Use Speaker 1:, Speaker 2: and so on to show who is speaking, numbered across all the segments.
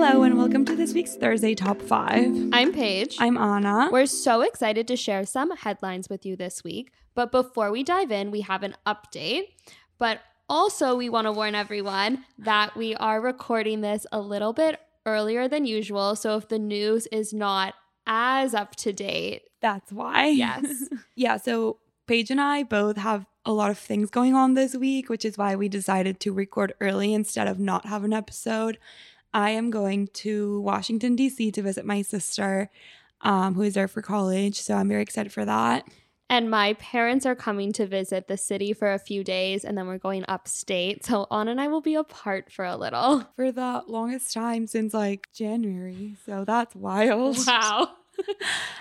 Speaker 1: Hello, and welcome to this week's Thursday Top 5.
Speaker 2: I'm Paige.
Speaker 1: I'm Anna.
Speaker 2: We're so excited to share some headlines with you this week. But before we dive in, we have an update. But also, we want to warn everyone that we are recording this a little bit earlier than usual. So if the news is not as up to date,
Speaker 1: That's why.
Speaker 2: Yes.
Speaker 1: yeah, so Paige and I both have a lot of things going on this week, which is why we decided to record early instead of not have an episode. I am going to Washington, D.C. to visit my sister, um, who is there for college. So I'm very excited for that.
Speaker 2: and my parents are coming to visit the city for a few days, and then we're going upstate. So Anna and I will be apart for a little.
Speaker 1: For the longest time since like January. So that's wild.
Speaker 2: Wow.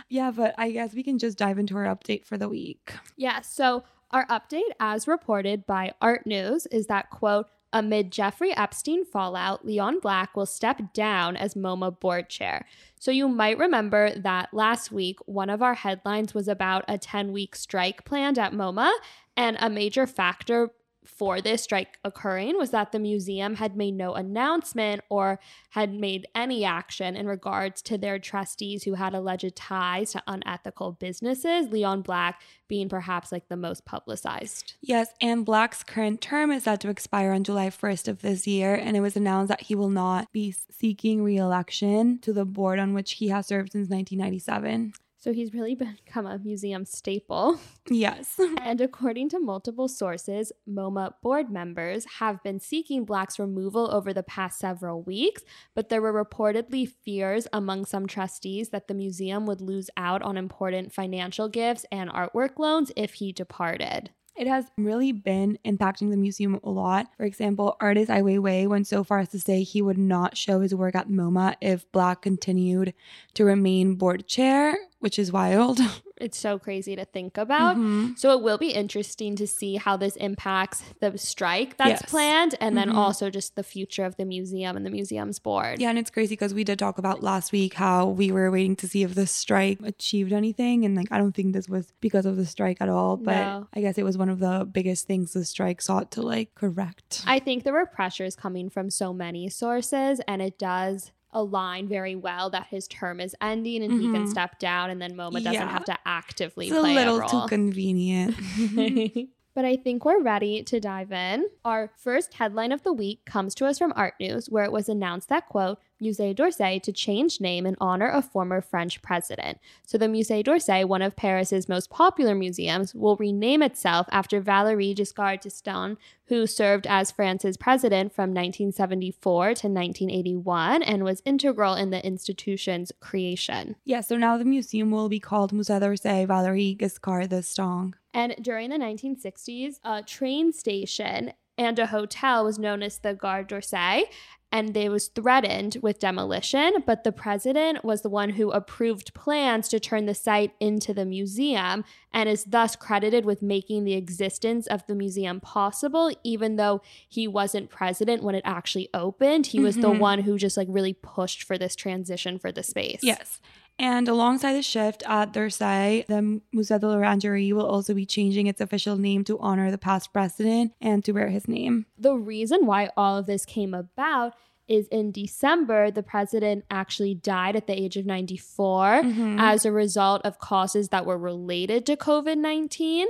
Speaker 1: Yeah, but I guess we can just dive into our update for the week.
Speaker 2: Yeah, so our update, as reported by Art News, is that, quote, amid Jeffrey Epstein fallout, Leon Black will step down as MoMA board chair. So you might remember that last week, one of our headlines was about a 10 week strike planned at MoMA, and a major factor for this strike occurring was that the museum had made no announcement or had made any action in regards to their trustees who had alleged ties to unethical businesses, Leon Black being perhaps like the most publicized.
Speaker 1: Yes, and Black's current term is set to expire on July 1st of this year, and it was announced that he will not be seeking re election to the board on which he has served since 1997.
Speaker 2: So he's really become a museum staple.
Speaker 1: Yes.
Speaker 2: And according to multiple sources, MoMA board members have been seeking Black's removal over the past several weeks, but there were reportedly fears among some trustees that the museum would lose out on important financial gifts and artwork loans if he departed.
Speaker 1: It has really been impacting the museum a lot. For example, artist Ai Weiwei went so far as to say he would not show his work at MoMA if Black continued to remain board chair, which is wild.
Speaker 2: It's so crazy to think about.
Speaker 1: Mhm.
Speaker 2: So it will be interesting to see how this impacts the strike that's
Speaker 1: Yes.
Speaker 2: planned and then
Speaker 1: Mhm.
Speaker 2: also just the future of the museum and the museum's board.
Speaker 1: Yeah, and it's crazy because we did talk about last week how we were waiting to see if the strike achieved anything. And like, I don't think this was because of the strike at all, but
Speaker 2: No.
Speaker 1: I guess it was one of the biggest things the strike sought to like correct.
Speaker 2: I think there were pressures coming from so many sources, and it does align very well that his term is ending and he can
Speaker 1: Mhm.
Speaker 2: step down, and then MoMA doesn't
Speaker 1: Yeah.
Speaker 2: have to actively
Speaker 1: it's a
Speaker 2: play
Speaker 1: little
Speaker 2: a
Speaker 1: too convenient.
Speaker 2: but I think we're ready to dive in. Our first headline of the week comes to us from Art News, where it was announced that, quote, Musée d'Orsay to change name in honor of former French president. So the Musée d'Orsay, one of Paris's most popular museums, will rename itself after Valéry Giscard d'Estaing, who served as France's president from 1974 to 1981 and was integral in the institution's creation.
Speaker 1: yeah, so now the museum will be called Musée d'Orsay Valéry Giscard d'Estaing.
Speaker 2: And during the 1960s, a train station and a hotel was known as the Gare d'Orsay, and they was threatened with demolition. But the president was the one who approved plans to turn the site into the museum, and is thus credited with making the existence of the museum possible, even though he wasn't president when it actually opened. He was the
Speaker 1: Mhm.
Speaker 2: one who just like really pushed for this transition for the space.
Speaker 1: Yes. And alongside the shift at D'Orsay, the Musée de l'Orangerie will also be changing its official name to honor the past president and to bear his name.
Speaker 2: the reason why all of this came about is in December, the president actually died at the age of 94
Speaker 1: Mhm.
Speaker 2: as a result of causes that were related to COVID 19.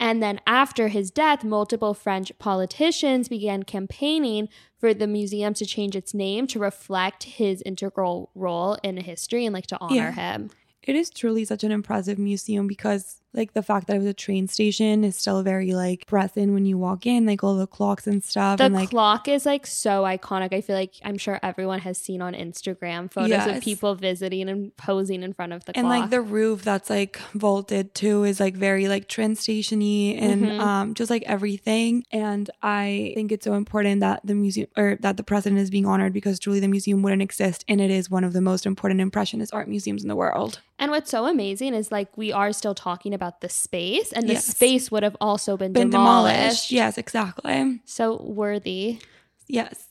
Speaker 2: And then after his death, multiple French politicians began campaigning for the museum to change its name to reflect his integral role in history and like to honor
Speaker 1: Yeah.
Speaker 2: him.
Speaker 1: It is truly such an impressive museum because like the fact that it was a train station is still very like present when you walk in, like all the clocks and stuff.
Speaker 2: The
Speaker 1: and like
Speaker 2: clock is like so iconic. I feel like I'm sure everyone has seen on Instagram photos
Speaker 1: Yes.
Speaker 2: of people visiting and posing in front of the
Speaker 1: and
Speaker 2: clock.
Speaker 1: And like the roof that's like vaulted too is like very like train stationy and
Speaker 2: Mhm.
Speaker 1: um just like everything. And I think it's so important that the museum or that the president is being honored because truly the museum wouldn't exist and it is one of the most important impressionist art museums in the world.
Speaker 2: and what's so amazing is like we are still talking about the space, and the
Speaker 1: Yes.
Speaker 2: space would have also been,
Speaker 1: Been
Speaker 2: demolished.
Speaker 1: demolished. Yes, exactly.
Speaker 2: So worthy.
Speaker 1: Yes.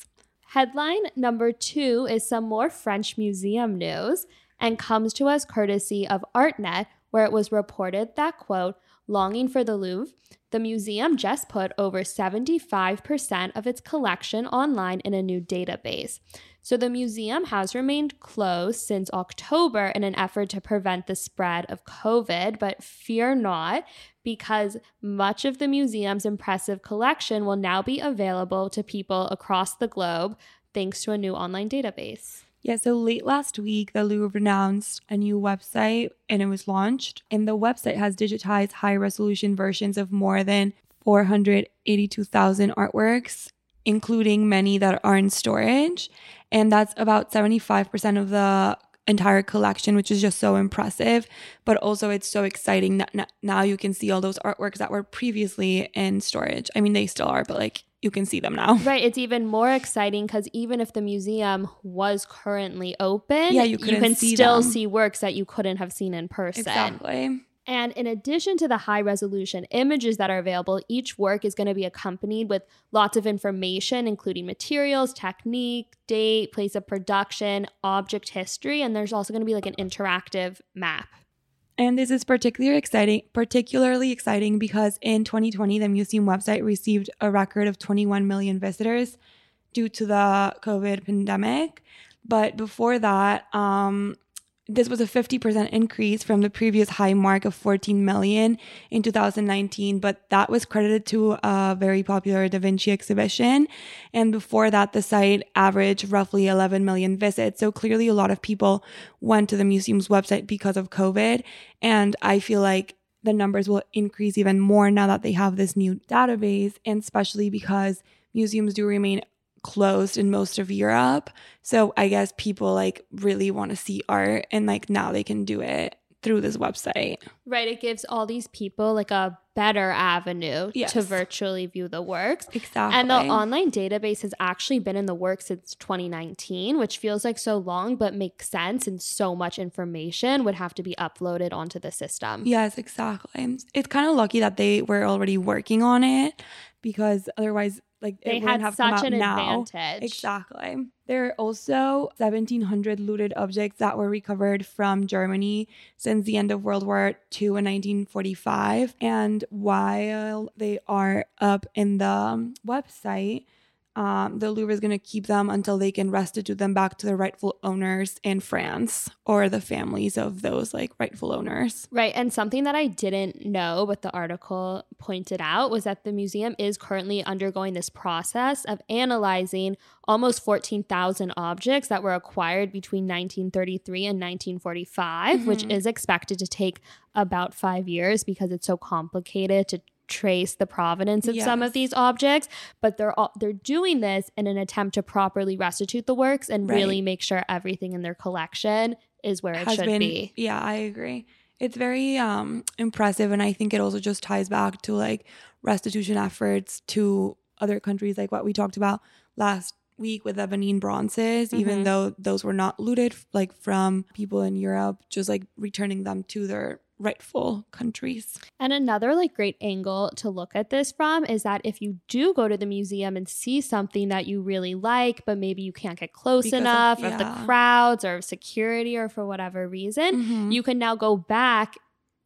Speaker 2: Headline number two is some more French museum news and comes to us courtesy of ArtNet, where it was reported that, quote, longing for the Louvre, the museum just put over 75% of its collection online in a new database. So the museum has remained closed since October in an effort to prevent the spread of COVID, but fear not because much of the museum's impressive collection will now be available to people across the globe thanks to a new online database.
Speaker 1: Yeah, so late last week, the Louvre announced a new website and it was launched. And the website has digitized high resolution versions of more than 482,000 artworks, including many that are in storage. And that's about 75% of the entire collection, which is just so impressive. But also, it's so exciting that now you can see all those artworks that were previously in storage. I mean, they still are, but like you can see them now.
Speaker 2: Right. It's even more exciting because even if the museum was currently open,
Speaker 1: yeah, you,
Speaker 2: you can
Speaker 1: see
Speaker 2: still
Speaker 1: them.
Speaker 2: see works that you couldn't have seen in person.
Speaker 1: Exactly.
Speaker 2: And in addition to the high resolution images that are available, each work is going to be accompanied with lots of information, including materials, technique, date, place of production, object history, and there's also going to be like an interactive map.
Speaker 1: And this is particularly exciting, particularly exciting because in 2020, the museum website received a record of 21 million visitors due to the COVID pandemic. But before that, um, this was a 50% increase from the previous high mark of 14 million in 2019, but that was credited to a very popular Da Vinci exhibition. And before that, the site averaged roughly 11 million visits. So clearly, a lot of people went to the museum's website because of COVID. And I feel like the numbers will increase even more now that they have this new database, and especially because museums do remain closed in most of Europe. So I guess people like really want to see art and like now they can do it through this website.
Speaker 2: Right. It gives all these people like a better avenue
Speaker 1: yes.
Speaker 2: to virtually view the works.
Speaker 1: Exactly.
Speaker 2: And the online database has actually been in the works since 2019, which feels like so long, but makes sense. And so much information would have to be uploaded onto the system.
Speaker 1: Yes, exactly. It's kind of lucky that they were already working on it because otherwise like
Speaker 2: they
Speaker 1: it
Speaker 2: had
Speaker 1: have
Speaker 2: such
Speaker 1: come out
Speaker 2: an
Speaker 1: now.
Speaker 2: advantage.
Speaker 1: Exactly. There are also 1,700 looted objects that were recovered from Germany since the end of World War II in 1945. And while they are up in the website, um, the Louvre is going to keep them until they can restitute them back to their rightful owners in France or the families of those like rightful owners.
Speaker 2: Right. And something that I didn't know, but the article pointed out, was that the museum is currently undergoing this process of analyzing almost 14,000 objects that were acquired between 1933 and 1945, mm-hmm. which is expected to take about five years because it's so complicated to trace the provenance of yes. some of these objects but they're all, they're doing this in an attempt to properly restitute the works and right. really make sure everything in their collection is where it should
Speaker 1: been,
Speaker 2: be
Speaker 1: yeah i agree it's very um impressive and i think it also just ties back to like restitution efforts to other countries like what we talked about last week with the Benin bronzes, mm-hmm. even though those were not looted like from people in Europe, just like returning them to their rightful countries.
Speaker 2: And another like great angle to look at this from is that if you do go to the museum and see something that you really like, but maybe you can't get close because enough of, yeah. of, the crowds or of security or for whatever reason, mm-hmm. you can now go back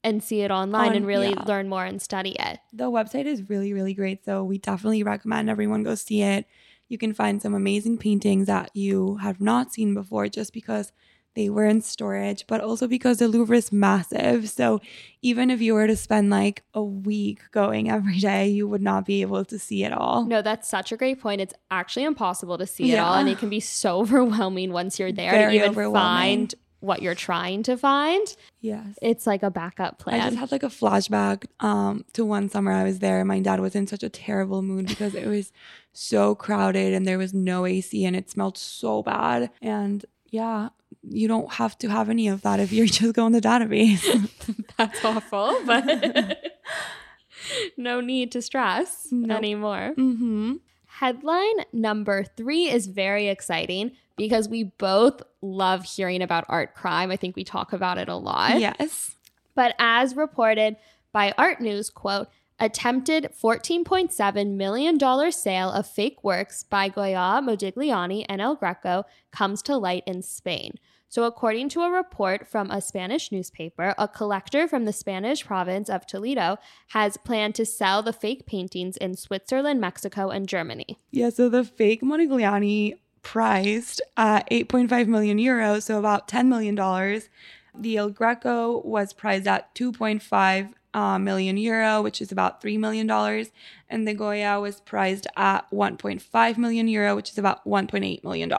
Speaker 2: and see it online On, and really yeah. learn more and study it.
Speaker 1: The website is really really great, so we definitely recommend everyone go see it. You can find some amazing paintings that you have not seen before just because they were in storage, but also because the Louvre is massive. So even if you were to spend like a week going every day, you would not be able to see it all.
Speaker 2: No, that's such a great point. It's actually impossible to see yeah. it all. And it can be so overwhelming once you're there
Speaker 1: Very
Speaker 2: to even find what you're trying to find.
Speaker 1: Yes.
Speaker 2: It's like a backup plan.
Speaker 1: I just had like a flashback um, to one summer I was there. My dad was in such a terrible mood because it was so crowded and there was no AC and it smelled so bad. And yeah, you don't have to have any of that if you're just going to database.
Speaker 2: That's awful, but no need to stress nope. anymore.
Speaker 1: Mm-hmm.
Speaker 2: Headline number three is very exciting because we both love hearing about art crime. I think we talk about it a lot.
Speaker 1: Yes.
Speaker 2: But as reported by Art News, quote, attempted $14.7 million sale of fake works by Goya, Modigliani, and El Greco comes to light in Spain. So, according to a report from a Spanish newspaper, a collector from the Spanish province of Toledo has planned to sell the fake paintings in Switzerland, Mexico, and Germany.
Speaker 1: Yeah, so the fake Modigliani priced at 8.5 million euros, so about 10 million dollars. The El Greco was priced at 2.5 uh, million euro, which is about $3 million. And the Goya was priced at 1.5 million euro, which is about $1.8 million.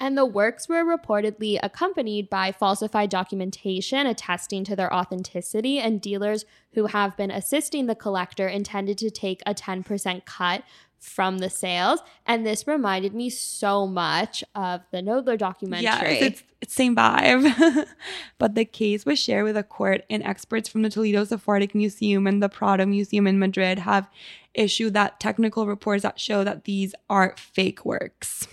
Speaker 2: And the works were reportedly accompanied by falsified documentation attesting to their authenticity, and dealers who have been assisting the collector intended to take a 10% cut from the sales. And this reminded me so much of the Knoedler documentary.
Speaker 1: Yeah, it's, it's same vibe. but the case was shared with a court, and experts from the Toledo Sephardic Museum and the Prado Museum in Madrid have issued that technical reports that show that these are fake works.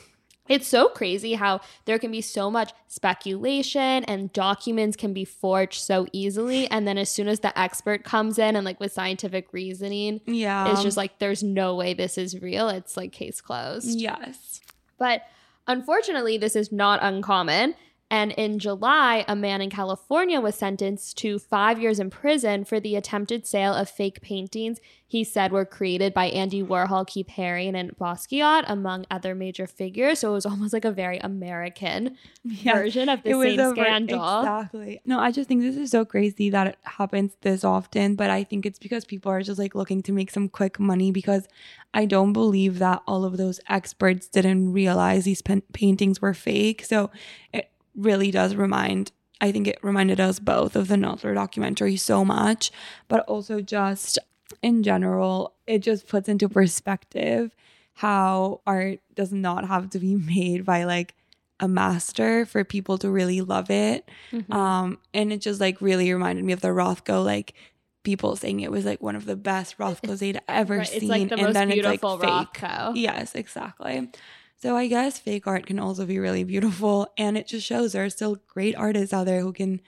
Speaker 2: It's so crazy how there can be so much speculation and documents can be forged so easily. And then as soon as the expert comes in and like with scientific reasoning,
Speaker 1: Yeah.
Speaker 2: it's just like there's no way this is real. It's like case closed.
Speaker 1: yes.
Speaker 2: But unfortunately, this is not uncommon. And in July, a man in California was sentenced to five years in prison for the attempted sale of fake paintings he said were created by Andy Warhol, Keith Haring, and Basquiat, among other major figures. So it was almost like a very American
Speaker 1: Yeah.
Speaker 2: version of the
Speaker 1: It
Speaker 2: same scandal.
Speaker 1: Exactly. No, I just think this is so crazy that it happens this often, but I think it's because people are just like looking to make some quick money because I don't believe that all of those experts didn't realize these pen- paintings were fake. So it really does remind I think it reminded us both of the Knoedler documentary so much, but also just in general, it just puts into perspective how art does not have to be made by like a master for people to really love it.
Speaker 2: Mhm.
Speaker 1: Um, and it just like really reminded me of the Rothko, like people saying it was like one of the best Rothkos they'd ever
Speaker 2: Right,
Speaker 1: seen.
Speaker 2: It's like the
Speaker 1: and
Speaker 2: most
Speaker 1: then
Speaker 2: beautiful
Speaker 1: it's like fake.
Speaker 2: Rothko.
Speaker 1: Yes, exactly. So I guess fake art can also be really beautiful. And it just shows there are still great artists out there who can,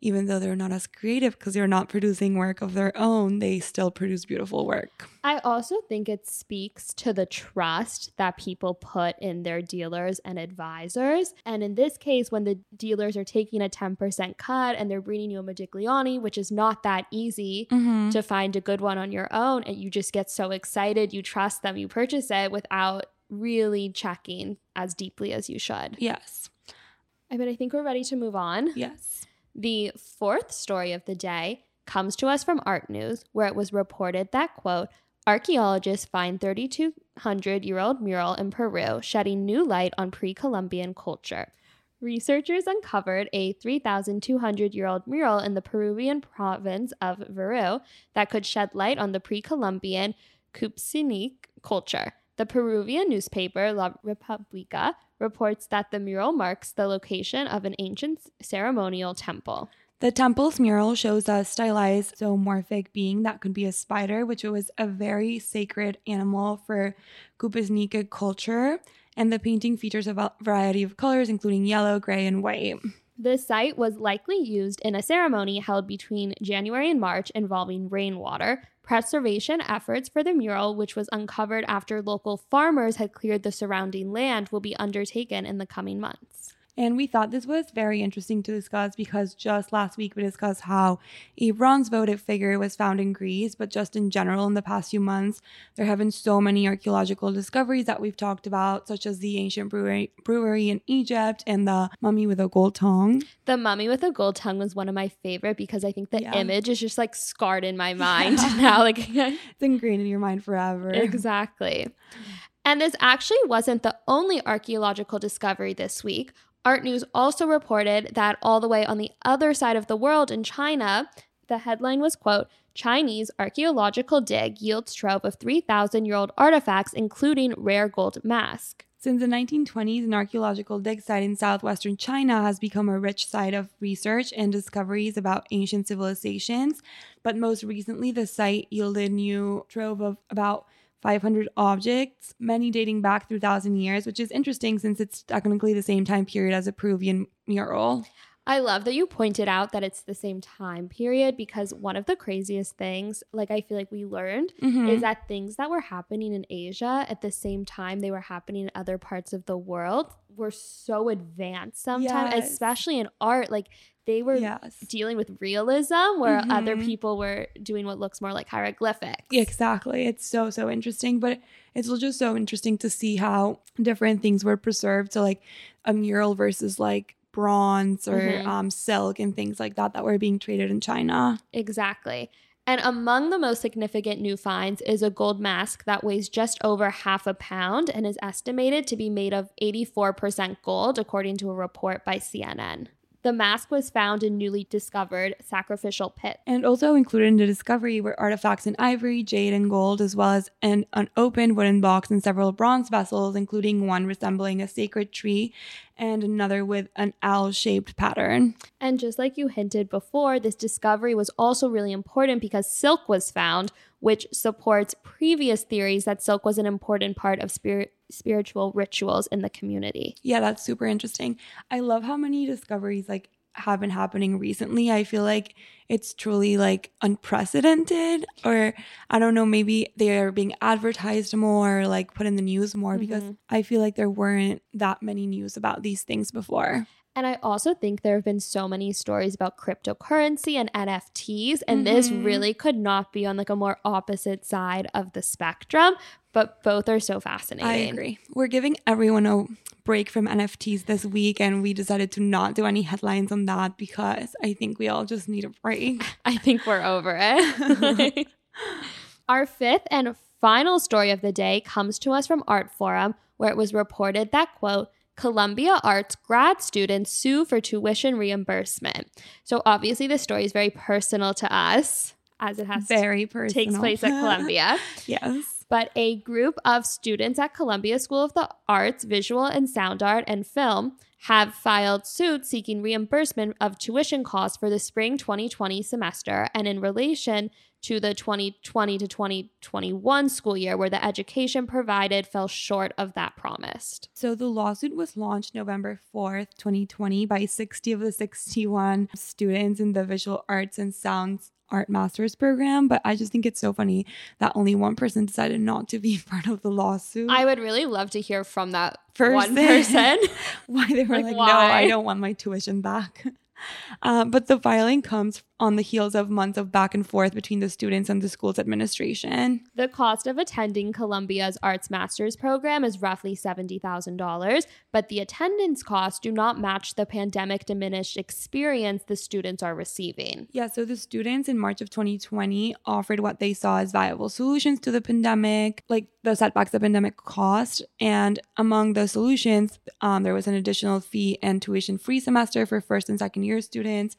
Speaker 1: even though they're not as creative because they're not producing work of their own, they still produce beautiful work.
Speaker 2: I also think it speaks to the trust that people put in their dealers and advisors. And in this case, when the dealers are taking a 10% cut and they're bringing you a Modigliani, which is not that easy
Speaker 1: Mm-hmm.
Speaker 2: to find a good one on your own, and you just get so excited, you trust them, you purchase it without really checking as deeply as you should.
Speaker 1: Yes.
Speaker 2: I mean, I think we're ready to move on.
Speaker 1: Yes.
Speaker 2: The fourth story of the day comes to us from Art News, where it was reported that, quote, archaeologists find 3,200 year old mural in Peru shedding new light on pre Columbian culture. Researchers uncovered a 3,200 year old mural in the Peruvian province of Virú that could shed light on the pre Columbian Cupisnique culture. The Peruvian newspaper La Republica reports that the mural marks the location of an ancient ceremonial temple.
Speaker 1: The temple's mural shows a stylized zoomorphic being that could be a spider, which was a very sacred animal for Cupisnique culture. And the painting features a variety of colors, including yellow, gray, and white.
Speaker 2: The site was likely used in a ceremony held between January and March involving rainwater. Preservation efforts for the mural, which was uncovered after local farmers had cleared the surrounding land, will be undertaken in the coming months.
Speaker 1: And we thought this was very interesting to discuss because just last week we discussed how a bronze votive figure was found in Greece, but just in general, in the past few months, there have been so many archaeological discoveries that we've talked about, such as the ancient brewery, brewery in Egypt and the mummy with a gold tongue.
Speaker 2: The mummy with a gold tongue was one of my favorite because I think the
Speaker 1: Yeah.
Speaker 2: image is just like scarred in my mind now. Like
Speaker 1: It's ingrained in your mind forever.
Speaker 2: Exactly. And this actually wasn't the only archaeological discovery this week. Art News also reported that all the way on the other side of the world in China, the headline was quote, Chinese archaeological dig yields trove of 3,000 year old artifacts, including rare gold mask.
Speaker 1: Since the 1920s, an archaeological dig site in southwestern China has become a rich site of research and discoveries about ancient civilizations. But most recently, the site yielded new trove of about 500 objects, many dating back through thousand years, which is interesting since it's technically the same time period as a Peruvian mural.
Speaker 2: I love that you pointed out that it's the same time period because one of the craziest things, like I feel like we learned,
Speaker 1: Mhm.
Speaker 2: is that things that were happening in Asia at the same time they were happening in other parts of the world were so advanced sometimes,
Speaker 1: Yes.
Speaker 2: especially in art. Like they were
Speaker 1: Yes.
Speaker 2: dealing with realism where other
Speaker 1: Mhm.
Speaker 2: people were doing what looks more like hieroglyphics.
Speaker 1: Exactly. It's so, so interesting. But it's just so interesting to see how different things were preserved. So, like a mural versus like bronze or
Speaker 2: Mhm.
Speaker 1: um, silk and things like that that were being traded in China.
Speaker 2: Exactly. And among the most significant new finds is a gold mask that weighs just over half a pound and is estimated to be made of 84% gold, according to a report by CNN. The mask was found in newly discovered sacrificial pit.
Speaker 1: And also included in the discovery were artifacts in ivory, jade, and gold, as well as an unopened wooden box and several bronze vessels, including one resembling a sacred tree and another with an owl shaped pattern.
Speaker 2: And just like you hinted before, this discovery was also really important because silk was found, which supports previous theories that silk was an important part of spirit spiritual rituals in the community.
Speaker 1: Yeah, that's super interesting. I love how many discoveries like have been happening recently. I feel like it's truly like unprecedented or I don't know, maybe they're being advertised more, like put in the news more because
Speaker 2: Mhm.
Speaker 1: I feel like there weren't that many news about these things before.
Speaker 2: And I also think there have been so many stories about cryptocurrency and NFTs, and this
Speaker 1: Mhm.
Speaker 2: really could not be on like a more opposite side of the spectrum, but both are so fascinating.
Speaker 1: I agree. We're giving everyone a break from NFTs this week and we decided to not do any headlines on that because I think we all just need a break.
Speaker 2: I think we're over it. Our fifth and final story of the day comes to us from Art Forum, where it was reported that, quote, Columbia Arts grad students sue for tuition reimbursement. So obviously, this story is very personal to us, as it has
Speaker 1: Very personal.
Speaker 2: takes place at Columbia.
Speaker 1: yes.
Speaker 2: But a group of students at Columbia School of the Arts, Visual and Sound Art, and Film have filed suit seeking reimbursement of tuition costs for the spring 2020 semester and in relation to the 2020 to 2021 school year, where the education provided fell short of that promised.
Speaker 1: So the lawsuit was launched November 4th, 2020 by 60 of the 61 students in the Visual Arts and Sounds Art Masters program, but I just think it's so funny that only one person decided not to be part of the lawsuit.
Speaker 2: I would really love to hear from that
Speaker 1: Person.
Speaker 2: one person.
Speaker 1: why they were
Speaker 2: Like,
Speaker 1: like, no. I don't want my tuition back. Uh, but the filing comes on the heels of months of back and forth between the students and the school's administration.
Speaker 2: The cost of attending Columbia's Arts Masters program is roughly $70,000, but the attendance costs do not match the pandemic diminished experience the students are receiving.
Speaker 1: Yeah, so the students in March of 2020 offered what they saw as viable solutions to the pandemic, like the setbacks the pandemic caused. And among the solutions, um, there was an additional fee and tuition free semester for first and second year students,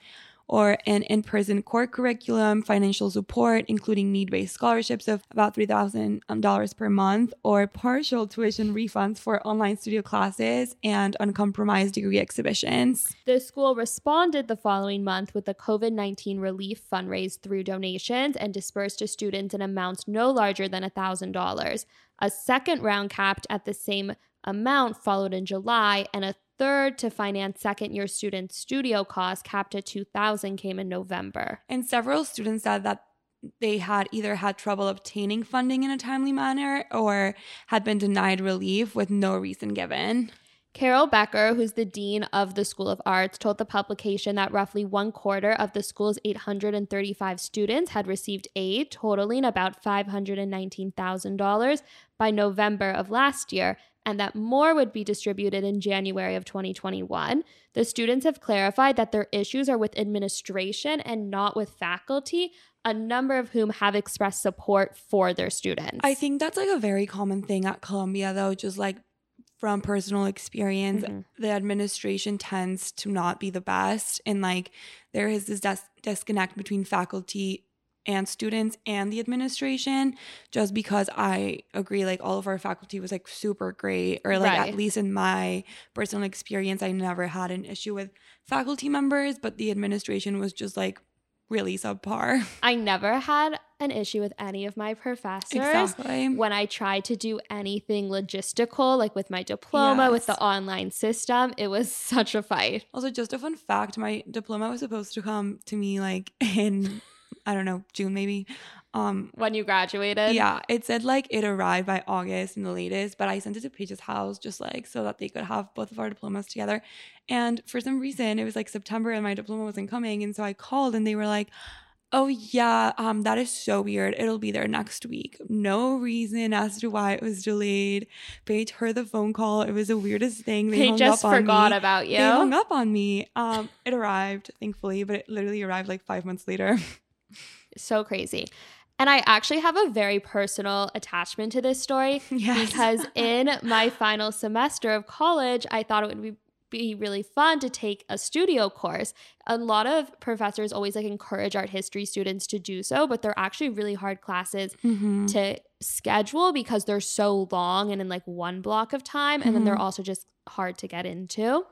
Speaker 1: or an in person core curriculum, financial support, including need based scholarships of about $3,000 um, per month, or partial tuition refunds for online studio classes and uncompromised degree exhibitions.
Speaker 2: The school responded the following month with a COVID 19 relief fundraise through donations and dispersed to students in amounts no larger than $1,000. A second round capped at the same amount followed in July, and a third to finance second year students' studio costs capped at 2000 came in November.
Speaker 1: And several students said that they had either had trouble obtaining funding in a timely manner or had been denied relief with no reason given.
Speaker 2: Carol Becker, who's the dean of the School of Arts, told the publication that roughly one quarter of the school's 835 students had received aid, totaling about $519,000 by November of last year, and that more would be distributed in January of 2021. The students have clarified that their issues are with administration and not with faculty, a number of whom have expressed support for their students.
Speaker 1: I think that's like a very common thing at Columbia, though, just like from personal experience,
Speaker 2: Mhm.
Speaker 1: the administration tends to not be the best. And like there is this dis- disconnect between faculty and students and the administration just because I agree like all of our faculty was like super great or like
Speaker 2: Right.
Speaker 1: at least in my personal experience I never had an issue with faculty members but the administration was just like really subpar.
Speaker 2: I never had an issue with any of my professors.
Speaker 1: Exactly.
Speaker 2: When I tried to do anything logistical, like with my diploma, with the online system, it was such a fight.
Speaker 1: Also, just a fun fact: my diploma was supposed to come to me like in I don't know June maybe, Um,
Speaker 2: when you graduated.
Speaker 1: yeah, it said like it arrived by August in the latest, but I sent it to Paige's house just like so that they could have both of our diplomas together. And for some reason, it was like September and my diploma wasn't coming, and so I called and they were like, "Oh yeah, um, that is so weird. It'll be there next week. No reason as to why it was delayed." Paige heard the phone call. It was the weirdest thing. They
Speaker 2: They
Speaker 1: hung
Speaker 2: just
Speaker 1: up on
Speaker 2: forgot about you.
Speaker 1: They hung up on me. Um, it arrived, thankfully, but it literally arrived like five months later.
Speaker 2: so crazy. And I actually have a very personal attachment to this story
Speaker 1: yes.
Speaker 2: because in my final semester of college, I thought it would be be really fun to take a studio course. A lot of professors always like encourage art history students to do so, but they're actually really hard classes
Speaker 1: Mhm.
Speaker 2: to schedule because they're so long and in like one block of time and then they're
Speaker 1: Mhm.
Speaker 2: also just hard to get into.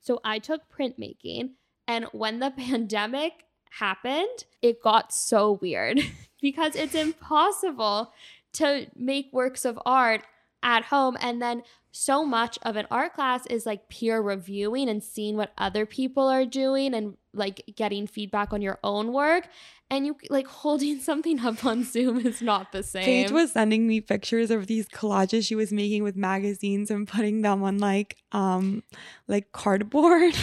Speaker 2: So I took printmaking and when the pandemic happened, it got so weird because it's impossible to make works of art at home. And then so much of an art class is like peer reviewing and seeing what other people are doing and like getting feedback on your own work. And you like holding something up on zoom is not the same.
Speaker 1: Paige was sending me pictures of these collages she was making with magazines and putting them on like um like cardboard.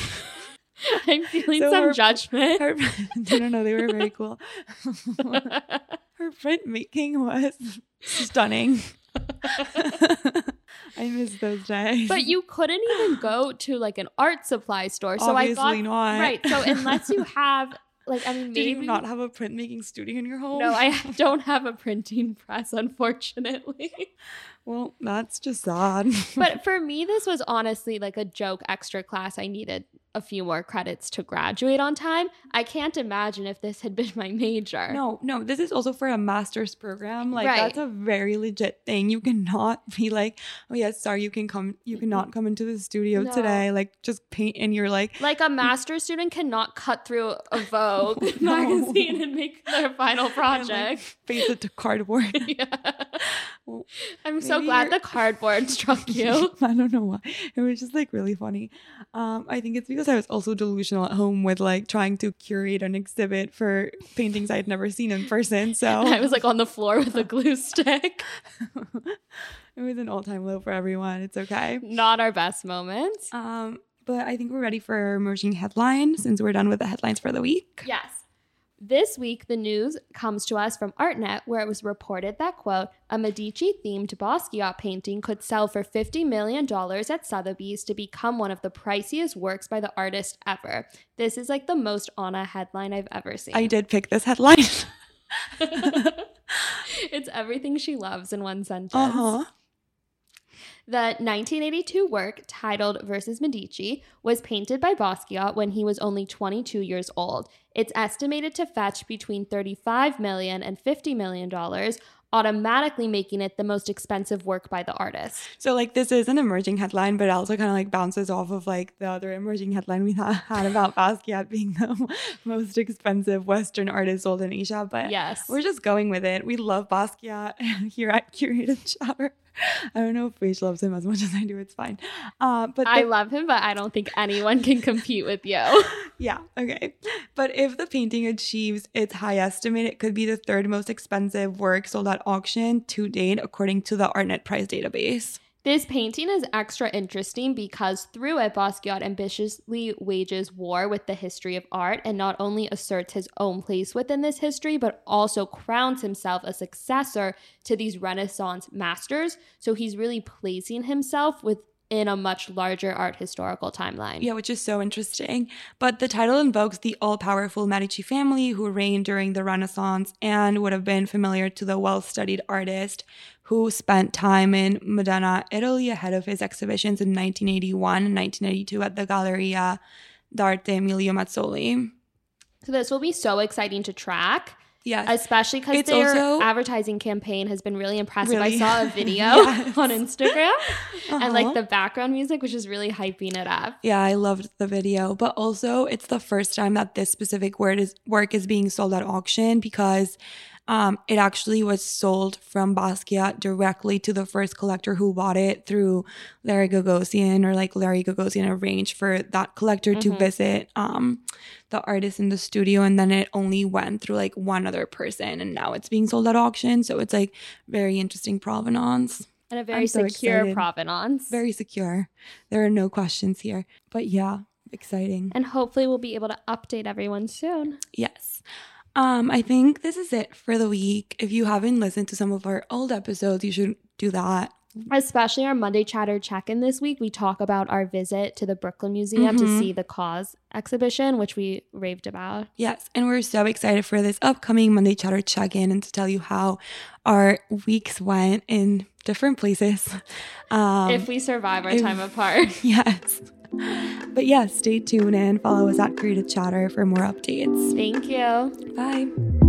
Speaker 2: i'm feeling
Speaker 1: So
Speaker 2: some
Speaker 1: her-
Speaker 2: judgment
Speaker 1: Her, no, no, no, they were very cool. Her printmaking was stunning. I miss those days.
Speaker 2: but you couldn't even go to like an art supply store so i
Speaker 1: obviously
Speaker 2: thought
Speaker 1: not.
Speaker 2: right so unless you have like i mean maybe
Speaker 1: you not have a printmaking studio in your home?
Speaker 2: no i don't have a printing press unfortunately
Speaker 1: Well, that's just sad.
Speaker 2: but for me this was honestly like a joke extra class i needed a few more credits to graduate on time i can't imagine if this had been my major
Speaker 1: No, no, this is also for a master's program. Like
Speaker 2: Right.
Speaker 1: that's a very legit thing. You cannot be like, oh yes, sorry, you can come you cannot come into the studio
Speaker 2: No.
Speaker 1: today. Like just paint and you're like
Speaker 2: like a master's student cannot cut through a vogue
Speaker 1: No.
Speaker 2: magazine and make their final
Speaker 1: and, like,
Speaker 2: project
Speaker 1: face it to cardboard.
Speaker 2: yeah.
Speaker 1: Well,
Speaker 2: i'm so glad the cardboard struck you
Speaker 1: I don't know why. It was just like really funny. Um, I think it's because I was also delusional at home with like trying to curate an exhibit for paintings I'd never seen in person. So
Speaker 2: i was like on the floor with a glue stick
Speaker 1: it was an all-time low for everyone. It's okay.
Speaker 2: not our best moment.
Speaker 1: Um, but I think we're ready for our emerging headline since we're done with the headlines for the week.
Speaker 2: Yes. This week, the news comes to us from ArtNet, where it was reported that, quote, a Medici themed Basquiat painting could sell for $50 million at Sotheby's to become one of the priciest works by the artist ever. This is like the most Anna headline I've ever seen.
Speaker 1: I did pick this headline.
Speaker 2: it's everything she loves in one sentence.
Speaker 1: uh huh.
Speaker 2: The 1982 work, titled Versus Medici, was painted by Basquiat when he was only 22 years old. It's estimated to fetch between 35 million and 50 million dollars, automatically making it the most expensive work by the artist.
Speaker 1: So like this is an emerging headline, but it also kind of like bounces off of like the other emerging headline we ha- had about Basquiat being the most expensive Western artist sold in Asia. But
Speaker 2: Yes.
Speaker 1: we're just going with it. We love Basquiat here at Curated Chatter. I don't know if Paige loves him as much as I do. It's fine. Uh, but
Speaker 2: I
Speaker 1: the-
Speaker 2: love him, but I don't think anyone can compete with you.
Speaker 1: yeah, okay. But if the painting achieves its high estimate, it could be the third most expensive work sold at auction to date, according to the ArtNet price database.
Speaker 2: This painting is extra interesting because through it, Basquiat ambitiously wages war with the history of art and not only asserts his own place within this history, but also crowns himself a successor to these Renaissance masters. So he's really placing himself within a much larger art historical timeline.
Speaker 1: Yeah, which is so interesting. But the title invokes the all powerful Medici family who reigned during the Renaissance and would have been familiar to the well studied artist who spent time in Modena, Italy, ahead of his exhibitions in 1981 and 1982 at the Galleria d'Arte Emilio Mazzoli.
Speaker 2: So this will be so exciting to track.
Speaker 1: Yes.
Speaker 2: Especially because their
Speaker 1: also-
Speaker 2: advertising campaign has been really impressive.
Speaker 1: Really?
Speaker 2: I saw a video
Speaker 1: Yes.
Speaker 2: on Instagram and
Speaker 1: Uh-huh.
Speaker 2: like the background music, which is really hyping it up.
Speaker 1: Yeah, I loved the video, but also it's the first time that this specific word is work is being sold at auction because Um, it actually was sold from Basquiat directly to the first collector who bought it through Larry Gagosian, or like Larry Gagosian arranged for that collector to
Speaker 2: Mhm.
Speaker 1: visit um, the artist in the studio, and then it only went through like one other person, and now it's being sold at auction. So it's like very interesting provenance
Speaker 2: And a very
Speaker 1: I'm
Speaker 2: secure provenance.
Speaker 1: very secure. There are no questions here. But yeah, exciting.
Speaker 2: and hopefully we'll be able to update everyone soon.
Speaker 1: Yes. Um, I think this is it for the week. If you haven't listened to some of our old episodes, you should do that.
Speaker 2: Especially our Monday Chatter check in this week, we talk about our visit to the Brooklyn Museum to
Speaker 1: Mhm.
Speaker 2: see the KAWS exhibition, which we raved about.
Speaker 1: Yes, and we're so excited for this upcoming Monday Chatter check-in and to tell you how our weeks went in different places. Um,
Speaker 2: if we survive our
Speaker 1: if-
Speaker 2: time apart.
Speaker 1: yes. But yes, stay tuned and follow us at Creative Chatter for more updates.
Speaker 2: Thank you.
Speaker 1: Bye.